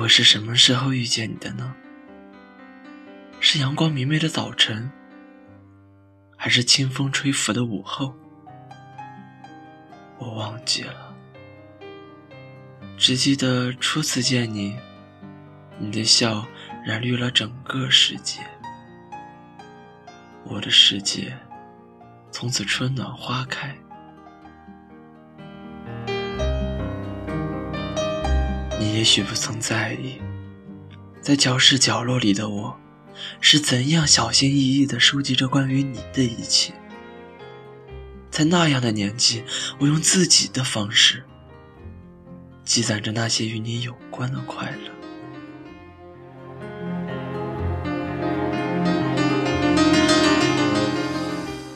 我是什么时候遇见你的呢？是阳光明媚的早晨，还是清风吹拂的午后？我忘记了，只记得初次见你，你的笑染绿了整个世界，我的世界从此春暖花开。也许不曾在意，在教室角落里的我，是怎样小心翼翼地收集着关于你的一切。在那样的年纪，我用自己的方式，积攒着那些与你有关的快乐。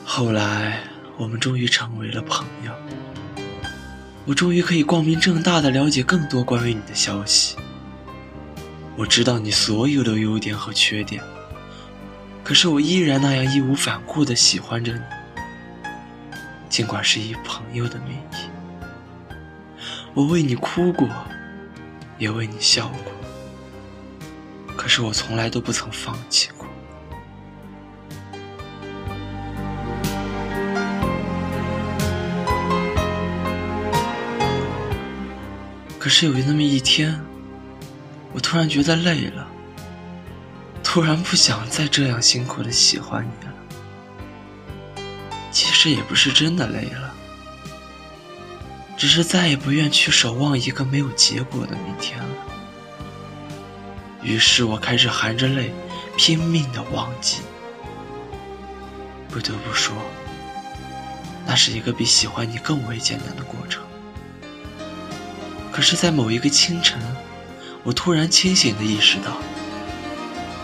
后来，我们终于成为了朋友。我终于可以光明正大的了解更多关于你的消息。我知道你所有的优点和缺点，可是我依然那样义无反顾的喜欢着你，尽管是以朋友的名义。我为你哭过，也为你笑过，可是我从来都不曾放弃可是有那么一天，我突然觉得累了，突然不想再这样辛苦的喜欢你了。其实也不是真的累了，只是再也不愿去守望一个没有结果的明天了。于是我开始含着泪，拼命的忘记。不得不说，那是一个比喜欢你更为艰难的过程。可是，在某一个清晨，我突然清醒的意识到，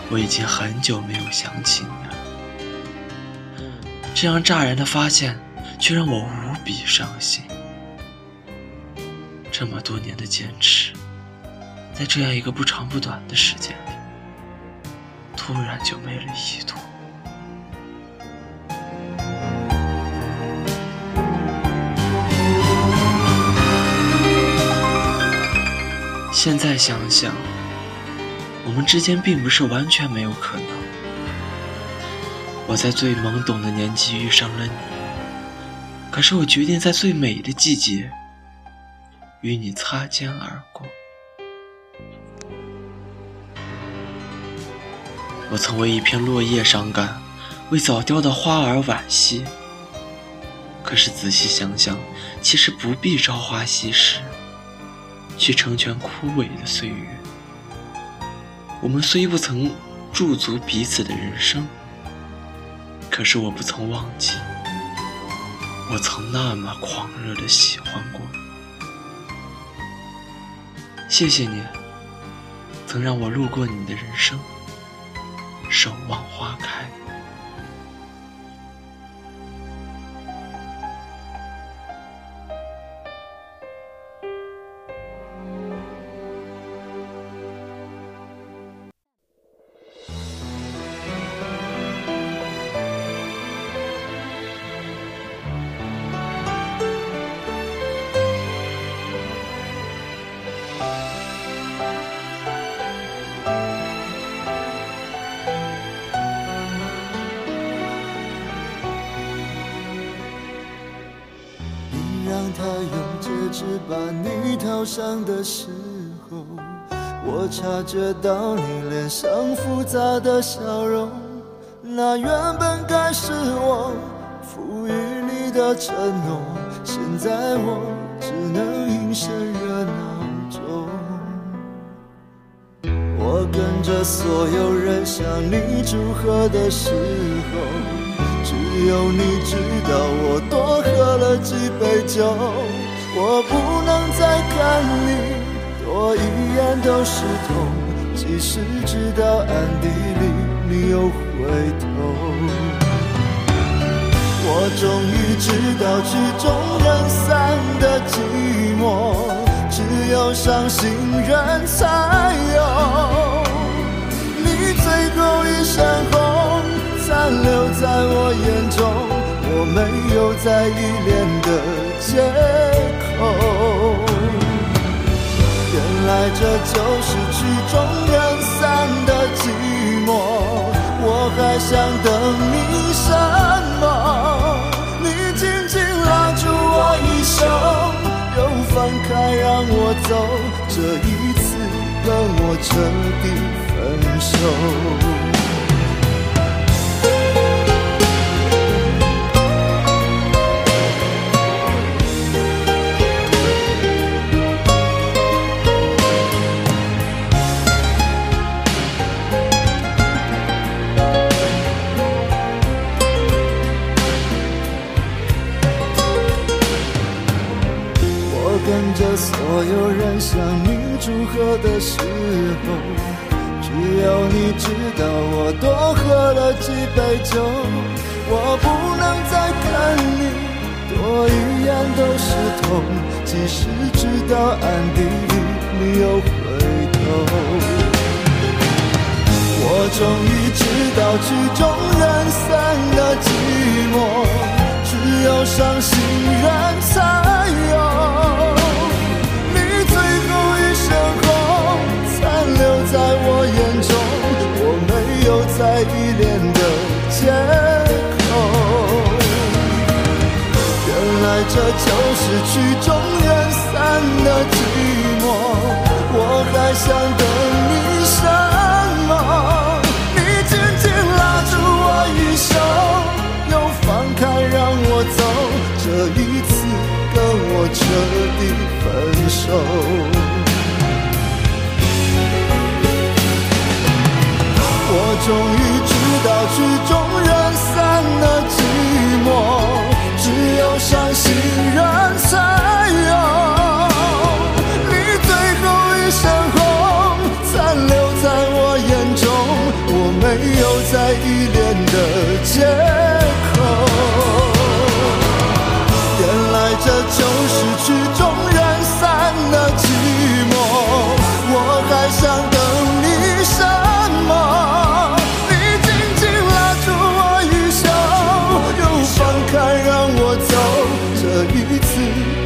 我已经很久没有想起你了。这样乍然的发现，却让我无比伤心。这么多年的坚持，在这样一个不长不短的时间里，突然就没了依托。现在想想，我们之间并不是完全没有可能。我在最懵懂的年纪遇上了你，可是我决定在最美的季节与你擦肩而过。我曾为一片落叶伤感，为早凋的花儿惋惜。可是仔细想想，其实不必朝花夕拾。去成全枯萎的岁月。我们虽不曾驻足彼此的人生，可是我不曾忘记，我曾那么狂热的喜欢过。谢谢你，曾让我路过你的人生，守望花开。把你套上的时候，我察觉到你脸上复杂的笑容。那原本该是我赋予你的承诺，现在我只能隐身热闹中。我跟着所有人向你祝贺的时候。只有你知道我多喝了几杯酒，我不能再看你多一眼都是痛，即使知道暗地里你又回头。我终于知道曲终人散的寂寞，只有伤心人才有。你最后一身红。残留在我眼中，我没有再依恋这就是曲终人散的寂寞。我还想等你什么？你紧紧拉住我衣袖，又放开让我走。这一次跟我彻底分手。向你祝贺的时候，只有你知道我多喝了几杯酒。我不能再看你，多一眼都是痛，即使知道暗地里你又回头。我终于知道曲终人散的寂寞，只有伤心人才有。这就是曲终人散的寂寞。我还想等你什么？你紧紧拉住我衣袖，又放开让我走。这一次跟我彻底分手。我终于没有再依恋的借口原来这就是曲终人散的寂寞我还想等你什么。你紧紧拉住我衣袖又放开让我走这一次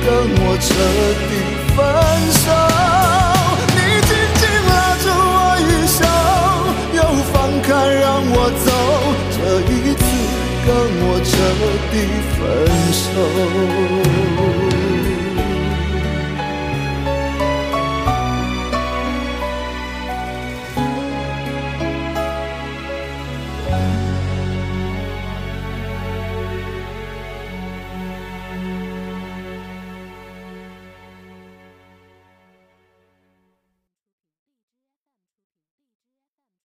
跟我彻底分手。这一次跟我彻底分手。